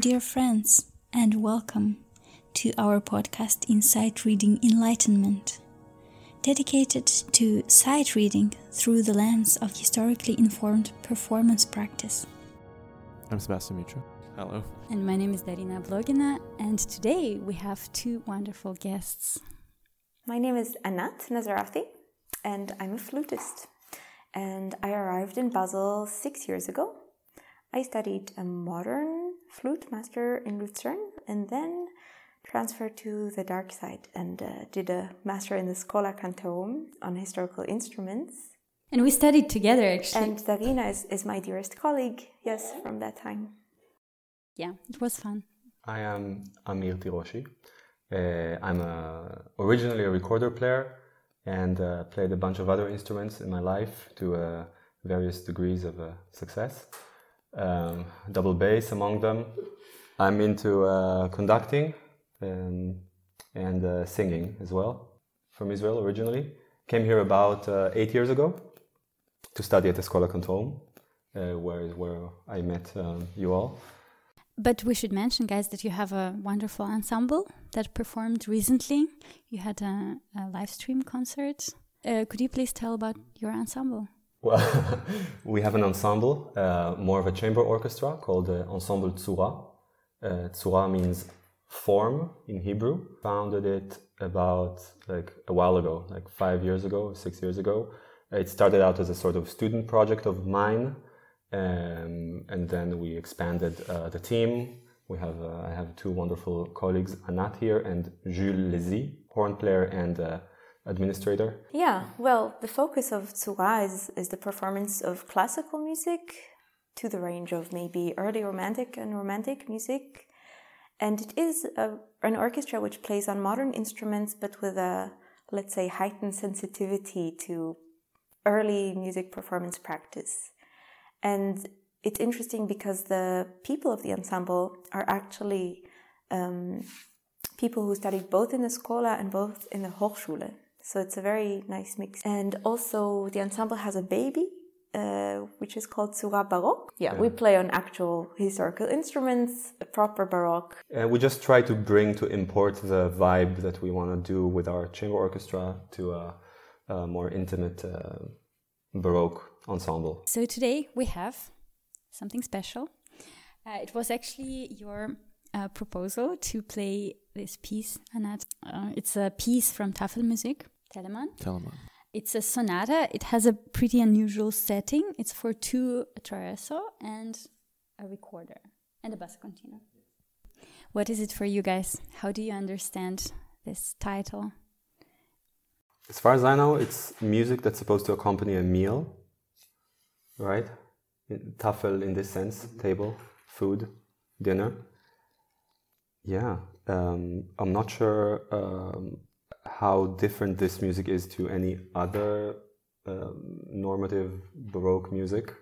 dear friends, and welcome to our podcast Insight Reading Enlightenment, dedicated to sight reading through the lens of historically informed performance practice. I'm Sebastian Mitra. Hello. And my name is Darina Blogina, and today we have two wonderful guests. My name is Anat Nazarati, and I'm a flutist. And I arrived in Basel six years ago. I studied a modern flute master in Lucerne and then transferred to the dark side and uh, did a master in the Schola Cantorum on historical instruments. And we studied together actually. And Darina is, is my dearest colleague, yes, from that time. Yeah, it was fun. I am Amir Tiroshi. Uh, I'm a, originally a recorder player and uh, played a bunch of other instruments in my life to uh, various degrees of uh, success. Um, double bass among them. I'm into uh, conducting um, and uh, singing as well. From Israel originally. Came here about eight years ago to study at the Schola Cantorum, where, where I met um, you all. But we should mention, guys, that you have a wonderful ensemble that performed recently. You had a, a live stream concert. Uh, could you please tell about your ensemble? Well, we have an ensemble, uh, more of a chamber orchestra called uh, Ensemble Tzura. Uh, Tzura means form in Hebrew. Founded it about like a while ago, like five years ago, six years ago. It started out as a sort of student project of mine, um, and then we expanded uh, the team. We have uh, I have two wonderful colleagues, Anat here and Jules Lezy, horn player and uh, administrator. Yeah, well, the focus of Tzura is, is the performance of classical music to the range of maybe early romantic and romantic music. And it is a, an orchestra which plays on modern instruments, but with a, let's say, heightened sensitivity to early music performance practice. And it's interesting because the people of the ensemble are actually um, people who studied both in the Schola and both in the Hochschule. So it's a very nice mix. And also, the ensemble has a baby, uh, which is called Tzura Baroque. Yeah, yeah, we play on actual historical instruments, proper Baroque. And we just try to bring, to import the vibe that we want to do with our chamber orchestra to a, a more intimate uh, Baroque ensemble. So today we have something special. Uh, it was actually your uh, proposal to play this piece, Anat. Uh, it's a piece from Tafelmusik, Telemann. Telemann. It's a sonata. It has a pretty unusual setting. It's for two traverso and a recorder and a basso continuo. What is it for you guys? How do you understand this title? As far as I know, it's music that's supposed to accompany a meal, right? Tafel in this sense, table, food, dinner. Yeah, um, I'm not sure um, how different this music is to any other um, normative Baroque music,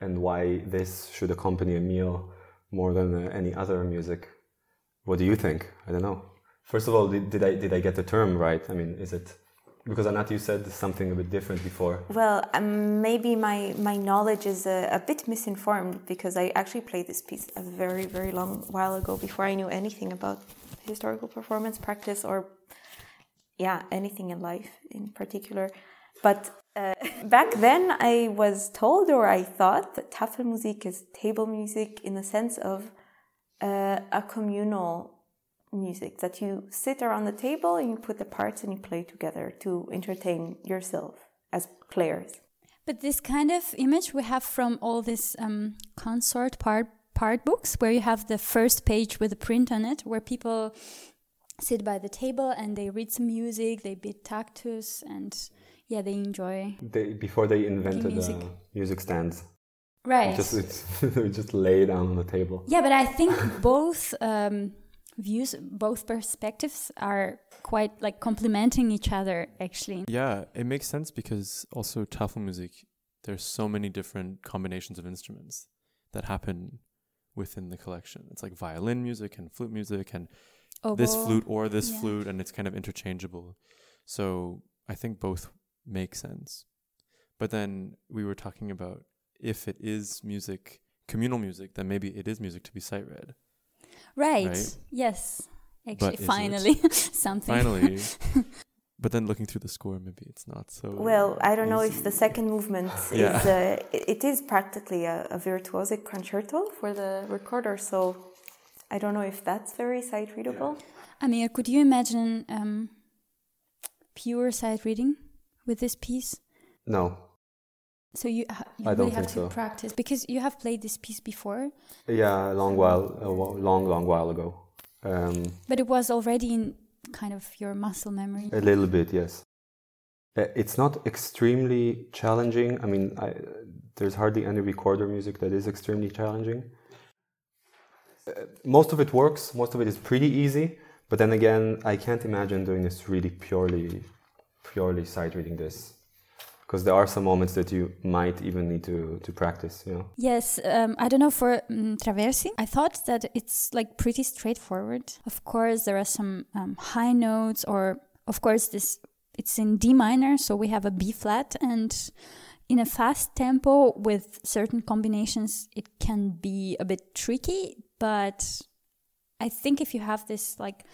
and why this should accompany a meal more than uh, any other music. What do you think? I don't know. First of all, did, did I did I get the term right? I mean, is it because Anat, you said something a bit different before. Well, um, maybe my, my knowledge is a, a, bit misinformed because I actually played this piece a very, very long while ago before I knew anything about historical performance practice or, yeah, anything in life in particular. But uh, back then, I was told or I thought that tafel music is table music in the sense of uh, a communal music that you sit around the table and you put the parts and you play together to entertain yourself as players. But this kind of image we have from all these um, consort part part books, where you have the first page with a print on it, where people sit by the table and they read some music, they beat tactus, and yeah, they enjoy. They, before they invented music. Uh, music stands. Right. Just, just lay down on the table. Yeah, but I think both. Um, views both perspectives are quite like complementing each other actually yeah it makes sense because also tafelmusik there's so many different combinations of instruments that happen within the collection it's like violin music and flute music and Oboe. this flute or this yeah. flute and it's kind of interchangeable so i think both make sense but then we were talking about if it is music communal music then maybe it is music to be sight read Right. Right? Yes. Actually, is finally, something. Finally. but then looking through the score, maybe it's not so. Well, I don't know if the second movement Yeah. is. Uh, it it is practically a, a virtuosic concerto for the recorder, so I don't know if that's very sight readable. Amir, could you imagine um, pure sight reading with this piece? No. So you, ha- you I really don't have think to so. practice because you have played this piece before, Yeah, a long while, a wh- long, long while ago. Um, but it was already in kind of your muscle memory. a little bit, yes. Uh, It's not extremely challenging. I mean, I, there's hardly any recorder music that is extremely challenging. Most of it works. Most of it is pretty easy. But then again, I can't imagine doing this really purely, purely sight reading this, because there are some moments that you might even need to to practice. You know. Yes, um, I don't know for um, Traversi. I thought that it's like pretty straightforward. Of course, there are some um, high notes, or of course, this it's in D minor, so we have a B flat, and in a fast tempo with certain combinations, it can be a bit tricky. But I think if you have this like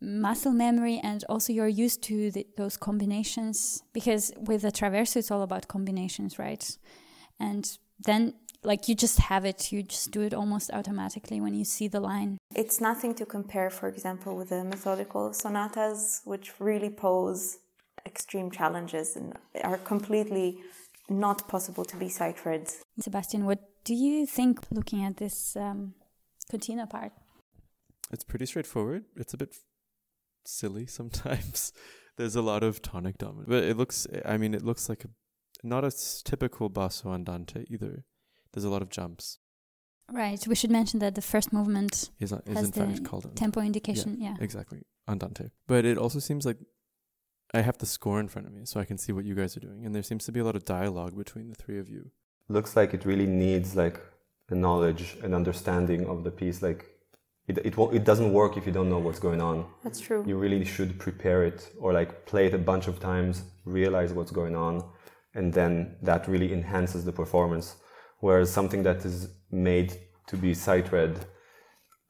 muscle memory and also you're used to the, those combinations, because with the Traverso, it's all about combinations, right? and then like you just have it you just do it almost automatically when you see the line It's nothing to compare, for example, with the methodical sonatas, which really pose extreme challenges and are completely not possible to be sight read. sebastian what do you think looking at this um, continuo part It's pretty straightforward. It's a bit silly sometimes. There's a lot of tonic dominant, but it looks. I mean, it looks like a not a typical basso andante either. There's a lot of jumps. right we should mention that the first movement Is is Has in fact the called andante. tempo indication yeah, Exactly, andante. But it also seems like I have the score in front of me, so I can see what you guys are doing, and there seems to be a lot of dialogue between the three of you. looks like it really needs like a knowledge and understanding of the piece like it, it, won't, it doesn't work if you don't know what's going on That's true. you really should prepare it or like play it a bunch of times realize what's going on and then that really enhances the performance whereas something that is made to be sight read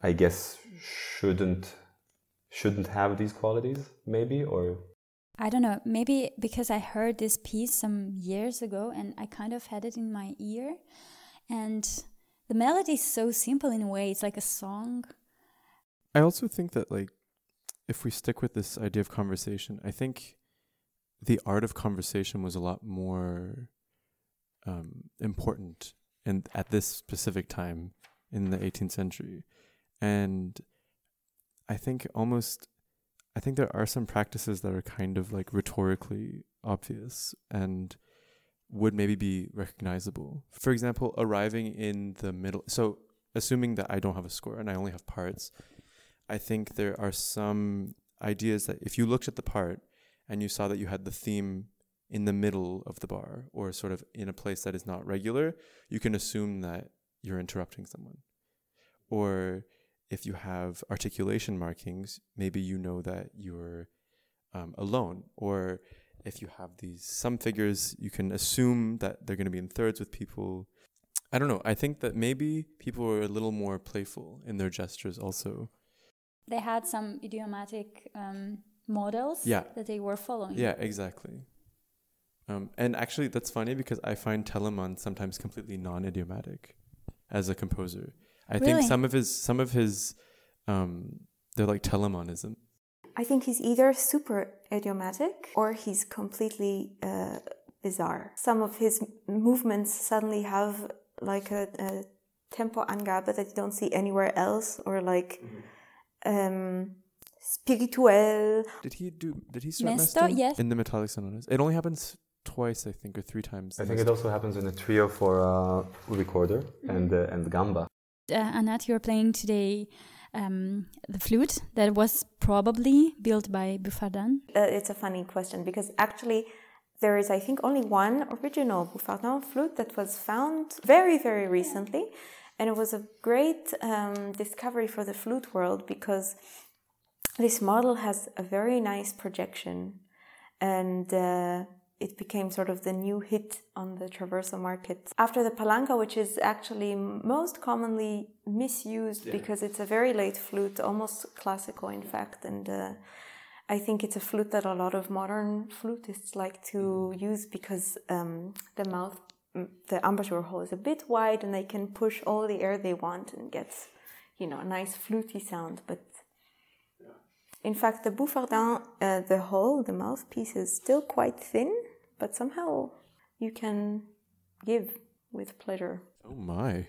i guess shouldn't shouldn't have these qualities maybe or I don't know, maybe because I heard this piece some years ago and I kind of had it in my ear. And the melody is so simple in a way, it's like a song. I also think that like if we stick with this idea of conversation, I think the art of conversation was a lot more um, important and at this specific time in the 18th century. And I think almost I think there are some practices that are kind of like rhetorically obvious and would maybe be recognizable. For example, arriving in the middle. So, assuming that I don't have a score and I only have parts, I think there are some ideas that if you looked at the part and you saw that you had the theme in the middle of the bar or sort of in a place that is not regular, you can assume that you're interrupting someone. Or if you have articulation markings, maybe you know that you're um, alone. Or if you have these some figures, you can assume that they're going to be in thirds with people. I don't know. I think that maybe people were a little more playful in their gestures also. They had some idiomatic um, models Yeah. that they were following. Yeah, exactly. Um, and actually, that's funny because I find Telemann sometimes completely non-idiomatic as a composer. I think some of his some of his um, they're like Telemannism. I think he's either super idiomatic or he's completely uh, bizarre. Some of his movements suddenly have like a, a tempo angabe that you don't see anywhere else, or like um, spirituel. Did he do? Did he start Mesto, Mesto? yes. in the Methodical Sonatas? It only happens twice, I think, or three times. i in think it also happens in a trio for uh, recorder and uh, and gamba Uh, Anat, you're playing today um, the flute that was probably built by Buffardin. Uh, it's a funny question because actually there is, I think, only one original Buffardin flute that was found very, very recently. And it was a great um, discovery for the flute world because this model has a very nice projection and uh, it became sort of the new hit on the traverso market. After the palanca, which is actually most commonly misused yeah. because it's a very late flute, almost classical in fact, and uh, I think it's a flute that a lot of modern flutists like to mm-hmm. use because um, the mouth, the embouchure hole is a bit wide and they can push all the air they want and get, you know, a nice fluty sound. But in fact, the Buffardin, uh, the hole, the mouthpiece is still quite thin, but somehow you can give with pleasure. Oh my.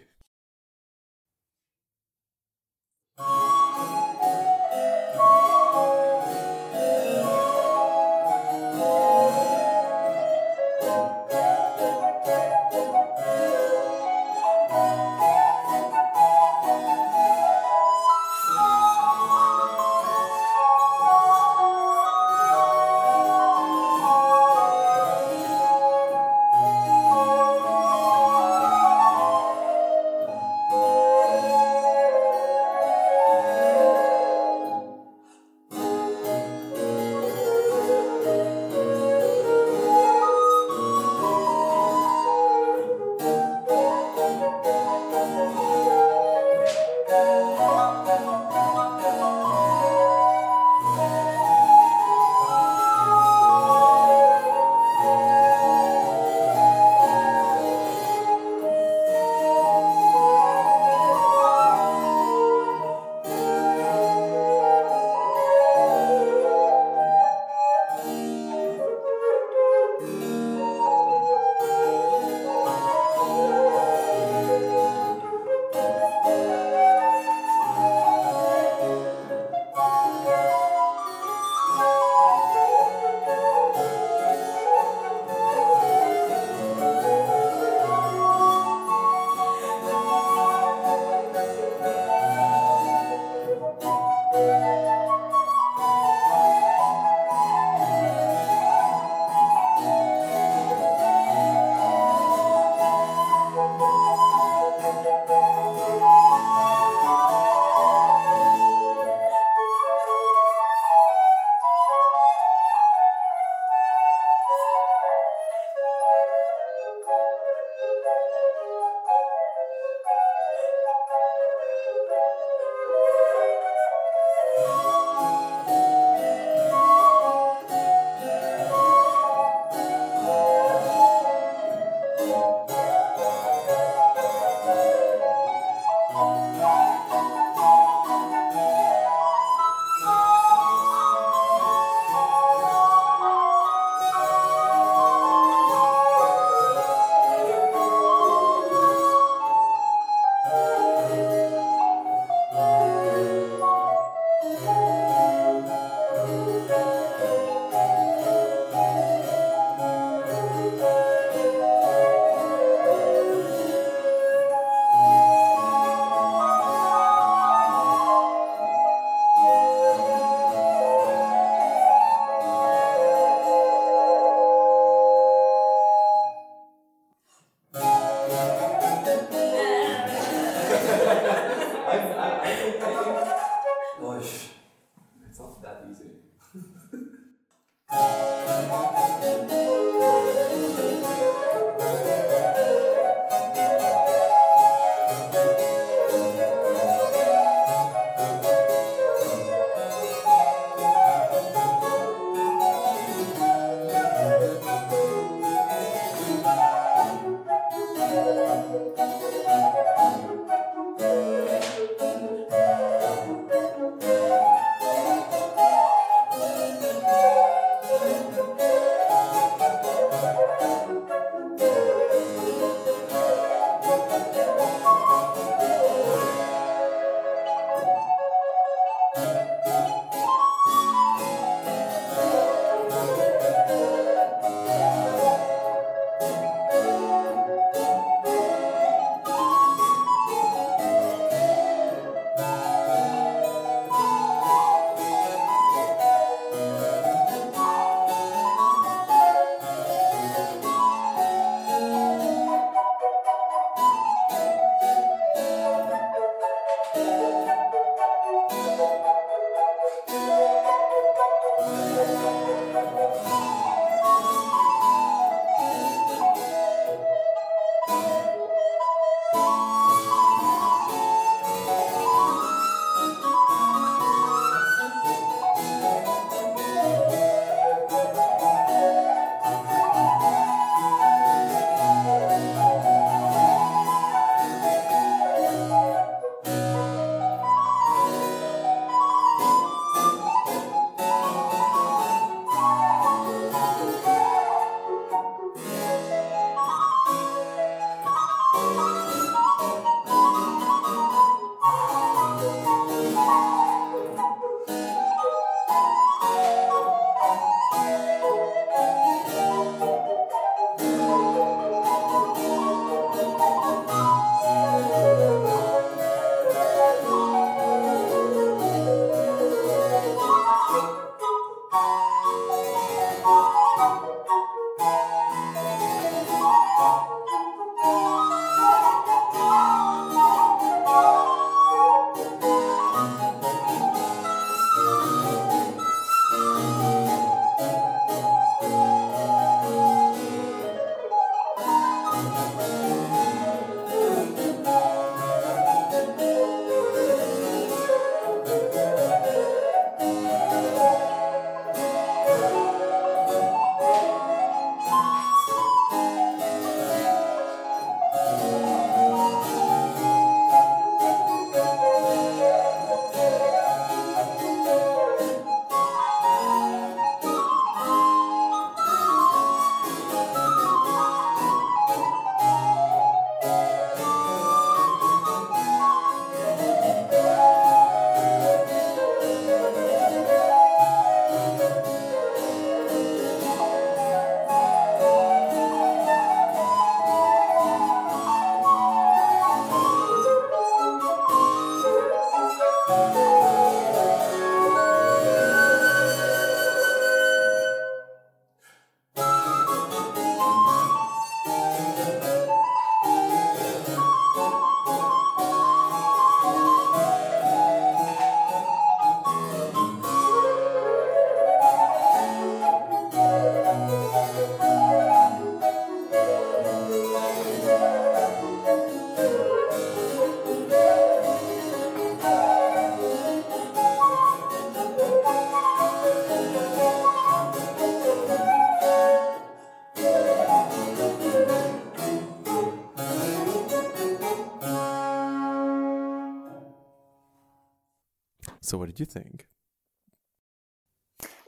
So, what did you think?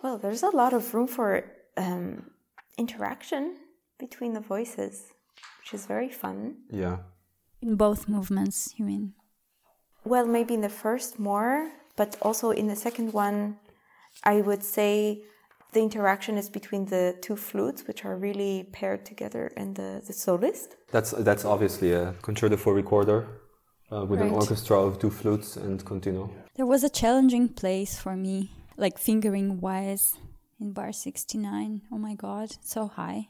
Well, there's a lot of room for um, interaction between the voices, which is very fun. Yeah. In both movements, you mean? Well, maybe in the first more, but also in the second one, I would say the interaction is between the two flutes, which are really paired together, and the, the soloist. That's that's obviously a concerto for recorder uh, with an orchestra of two flutes and continuo. There was a challenging place for me, like fingering wise in bar 69. Oh my god, so high.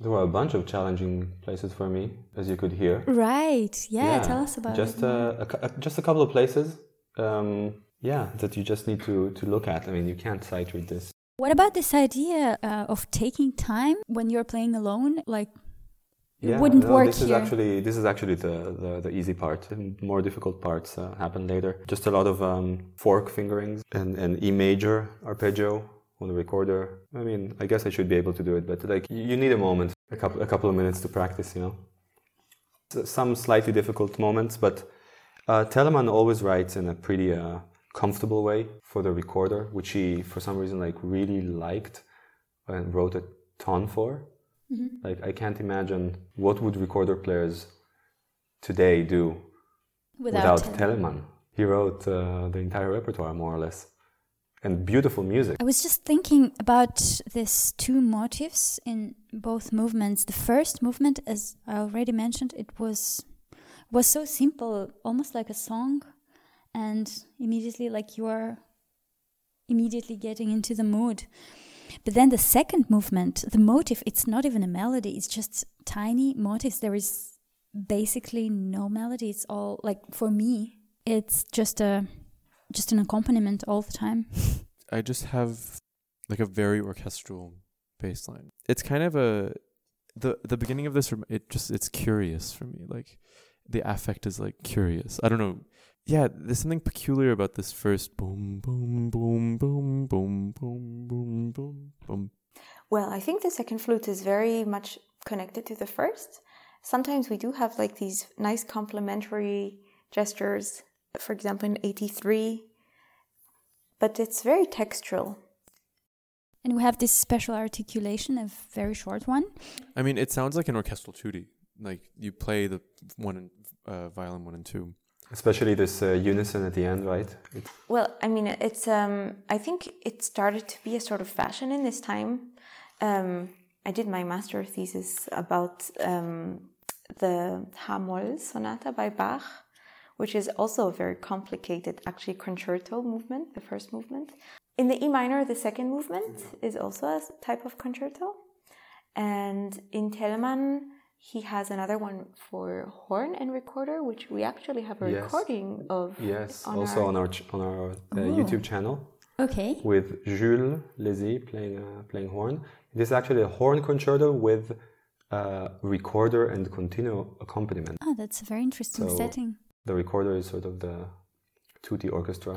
There were a bunch of challenging places for me, as you could hear. Right. Yeah, tell us about just it. uh, a, cou- uh, just a couple of places. Um, yeah, that you just need to to look at. I mean, you can't sight read this. What about this idea uh, of taking time when you're playing alone? Like, it wouldn't no, work this is here. actually this is actually the, the, the easy part. And more difficult parts uh, happen later. Just a lot of um, fork fingerings and, and E major arpeggio on the recorder. I mean, I guess I should be able to do it, but like you, you need a moment, a couple a couple of minutes to practice. You know, some slightly difficult moments, but uh, Telemann always writes in a pretty uh, comfortable way for the recorder, which he for some reason like really liked and wrote a ton for. Like I can't imagine what would recorder players today do without, without. Telemann. He wrote uh, the entire repertoire more or less, and beautiful music. I was just thinking about these two motifs in both movements. The first movement, as I already mentioned, it was was so simple, almost like a song, and immediately like you are immediately getting into the mood. But then the second movement, the motive, it's not even a melody, it's just tiny motifs. There is basically no melody. It's all like for me, it's just a just an accompaniment all the time. I just have like a very orchestral bass line. It's kind of a the the beginning of this it just it's curious for me. Like the affect is like curious. I don't know. Yeah, there's something peculiar about this first boom boom boom boom boom boom boom boom boom. Well, I think the second flute is very much connected to the first. Sometimes we do have like these nice complementary gestures, for example, in 83, but it's very textural. And we have this special articulation, a very short one. I mean, it sounds like an orchestral tutti. Like you play the one and uh, violin one and two. Especially this uh, unison at the end, right? It's, Well, I mean, it's. Um, I think it started to be a sort of fashion in this time. Um, I did my master thesis about um, the H-Moll sonata by Bach, which is also a very complicated, actually, concerto movement. The first movement. In the E minor, the second movement is also a type of concerto, and in Telemann. He has another one for horn and recorder, which we actually have a Yes. recording of. yes, on also our- on our ch- on our uh, Oh. YouTube channel Okay. with Jules Lézy playing uh, playing horn. It is actually a horn concerto with uh, recorder and continuo accompaniment. Ah, that's a very interesting So- setting. The recorder is sort of the 2D orchestra.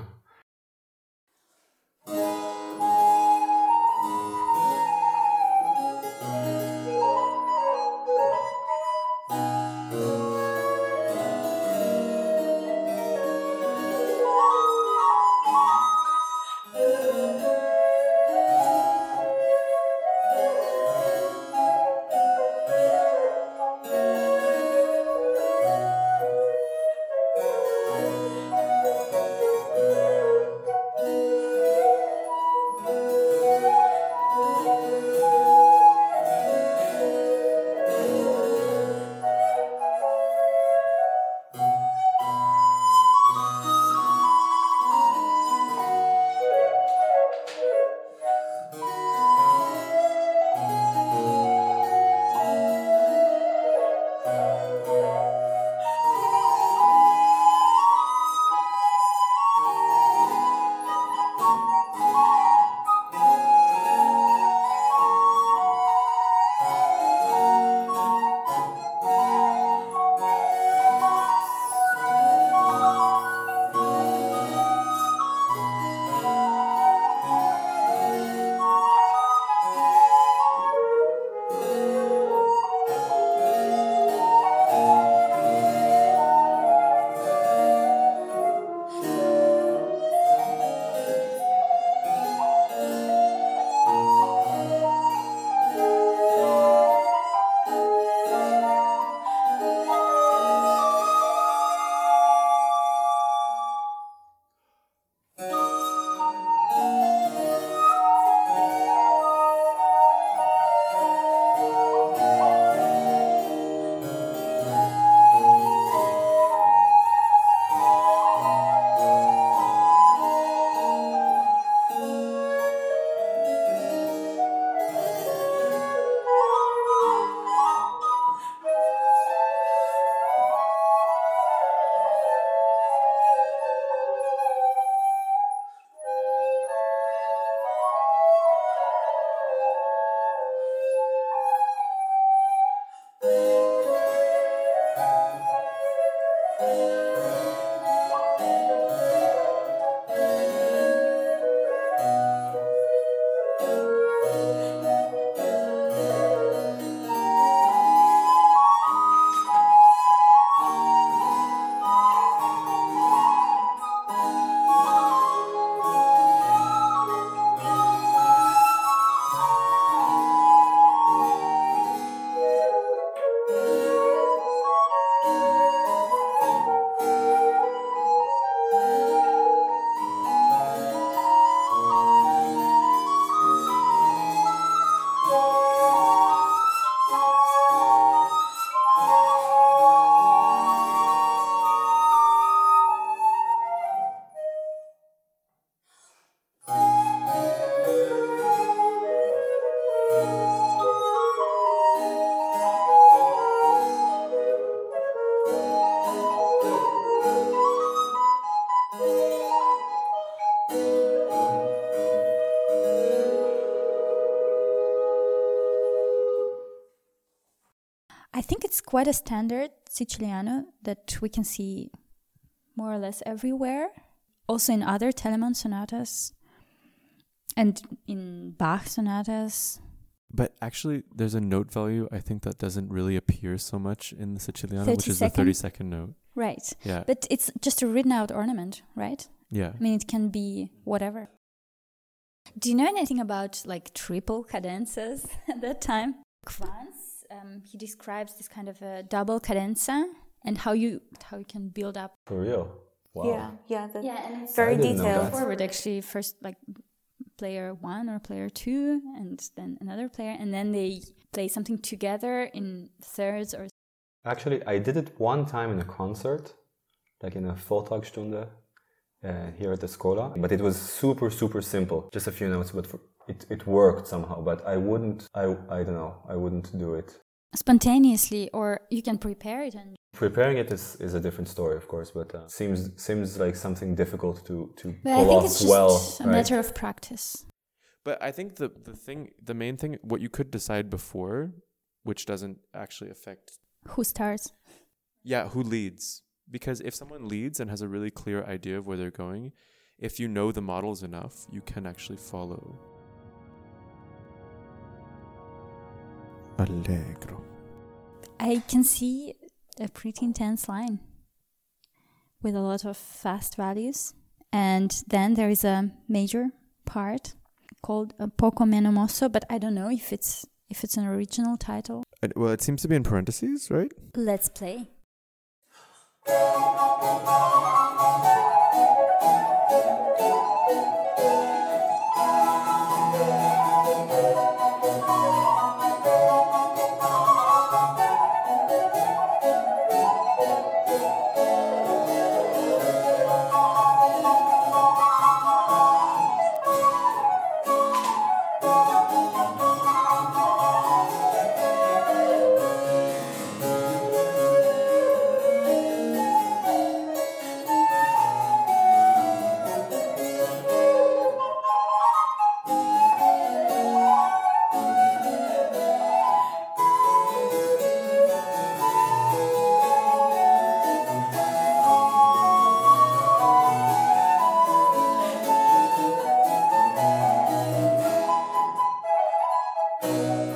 Quite a standard Siciliano that we can see more or less everywhere. Also in other Telemann sonatas and in Bach sonatas. But actually, there's a note value I think that doesn't really appear so much in the Siciliano, which is second? the 30 second note. Right. Yeah. But it's just a written out ornament, right? yeah. I mean, it can be whatever. Do you know anything about like triple cadenzas at that time? Quantz, um, he describes this kind of a double cadenza and how you how you can build up For real. Wow. Yeah, yeah, that's and it's very I didn't know detailed. that. forward actually first like player one or player two and then another player and then they play something together in thirds or Actually, I did it one time in a concert, like in a Vortragstunde uh, here at the Schola. But it was super, super simple. Just a few notes, but for, it, it worked somehow. But I wouldn't, I, I don't know, I wouldn't do it. Spontaneously or you can prepare it and Preparing it is, is a different story, of course, but uh, seems seems like something difficult to, to but I pull think off it's just well. a right? matter of practice. But I think the the thing, the main thing, what you could decide before, which doesn't actually affect, Who starts? yeah, who leads. Because if someone leads and has a really clear idea of where they're going, if you know the models enough, you can actually follow. allegro. I can see a pretty intense line with a lot of fast values. And then there is a major part called Poco Meno Mosso, but I don't know if it's if it's an original title. It, well, it seems to be in parentheses, right? Let's play. Música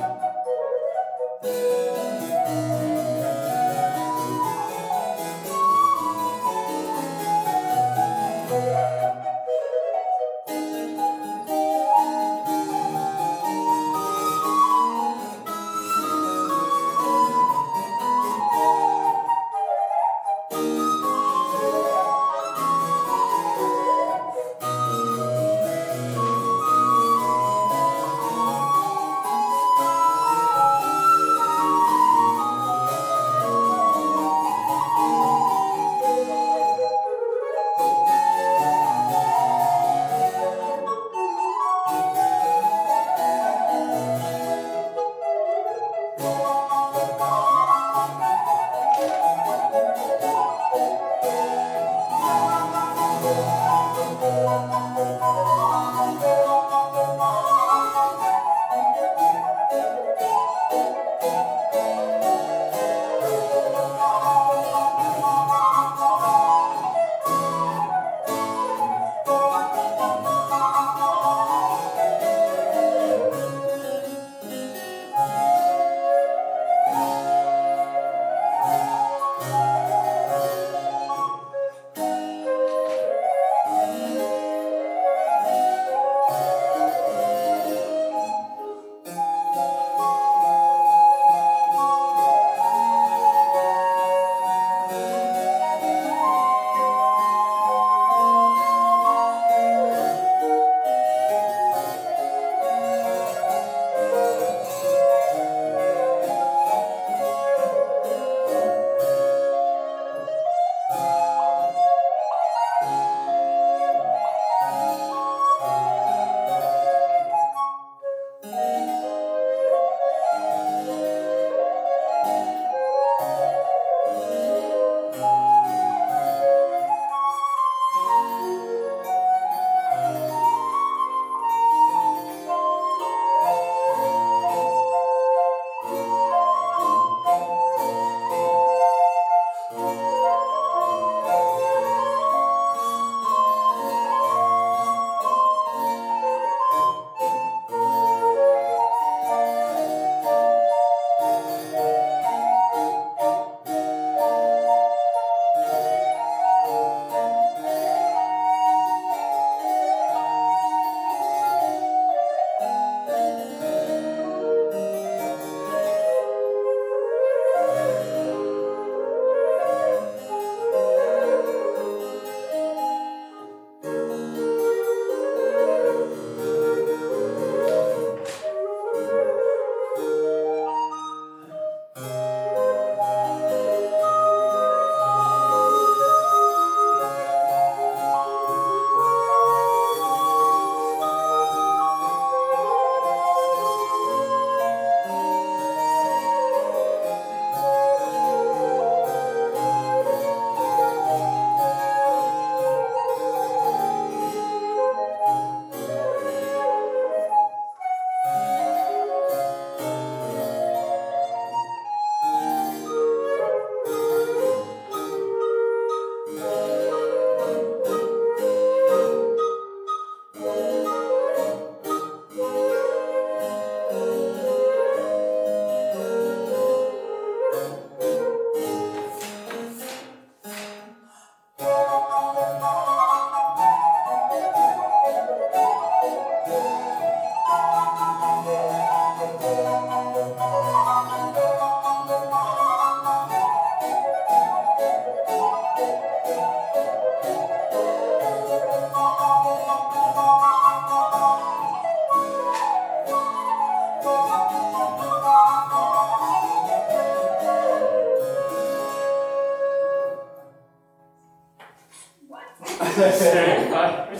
I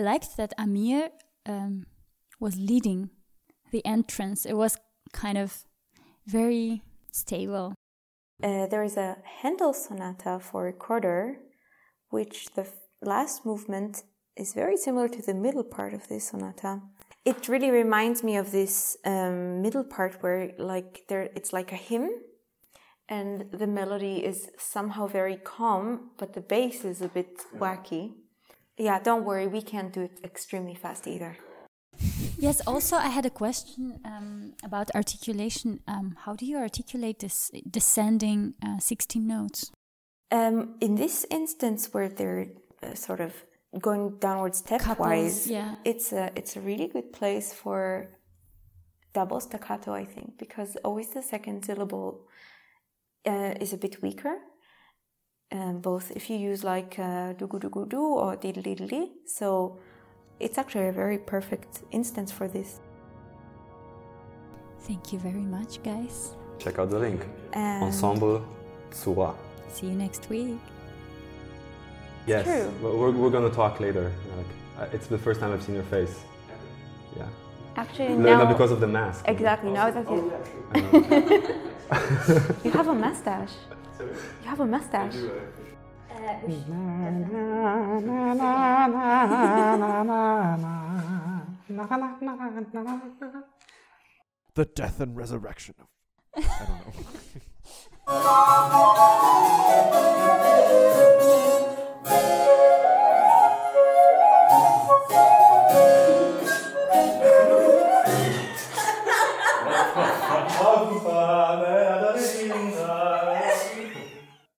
liked that Amir um, was leading the entrance. It was kind of very stable. Uh, there is a Handel sonata for recorder, which the last movement is very similar to the middle part of this sonata. It really reminds me of this um, middle part where, like, there it's like a hymn, and the melody is somehow very calm, but the bass is a bit wacky. Yeah, don't worry, we can't do it extremely fast either. Yes, also, I had a question um, about articulation. Um, how do you articulate this descending uh, 16 notes? Um, in this instance, where they're uh, sort of going downward stepwise, yeah. it's a it's a really good place for double staccato, I think, because always the second syllable uh, is a bit weaker. Um, both if you use like uh, do do do do or diddle diddle so it's actually a very perfect instance for this. Thank you very much, guys. Check out the link. And Ensemble Tsura. See you next week. Yes, true. we're, we're gonna talk later. Like, uh, it's the first time I've seen your face. Yeah. Actually, No, now because of the mask. exactly now that you, you have a mustache. You have a mustache. The death and resurrection of. I don't know. Auffahren!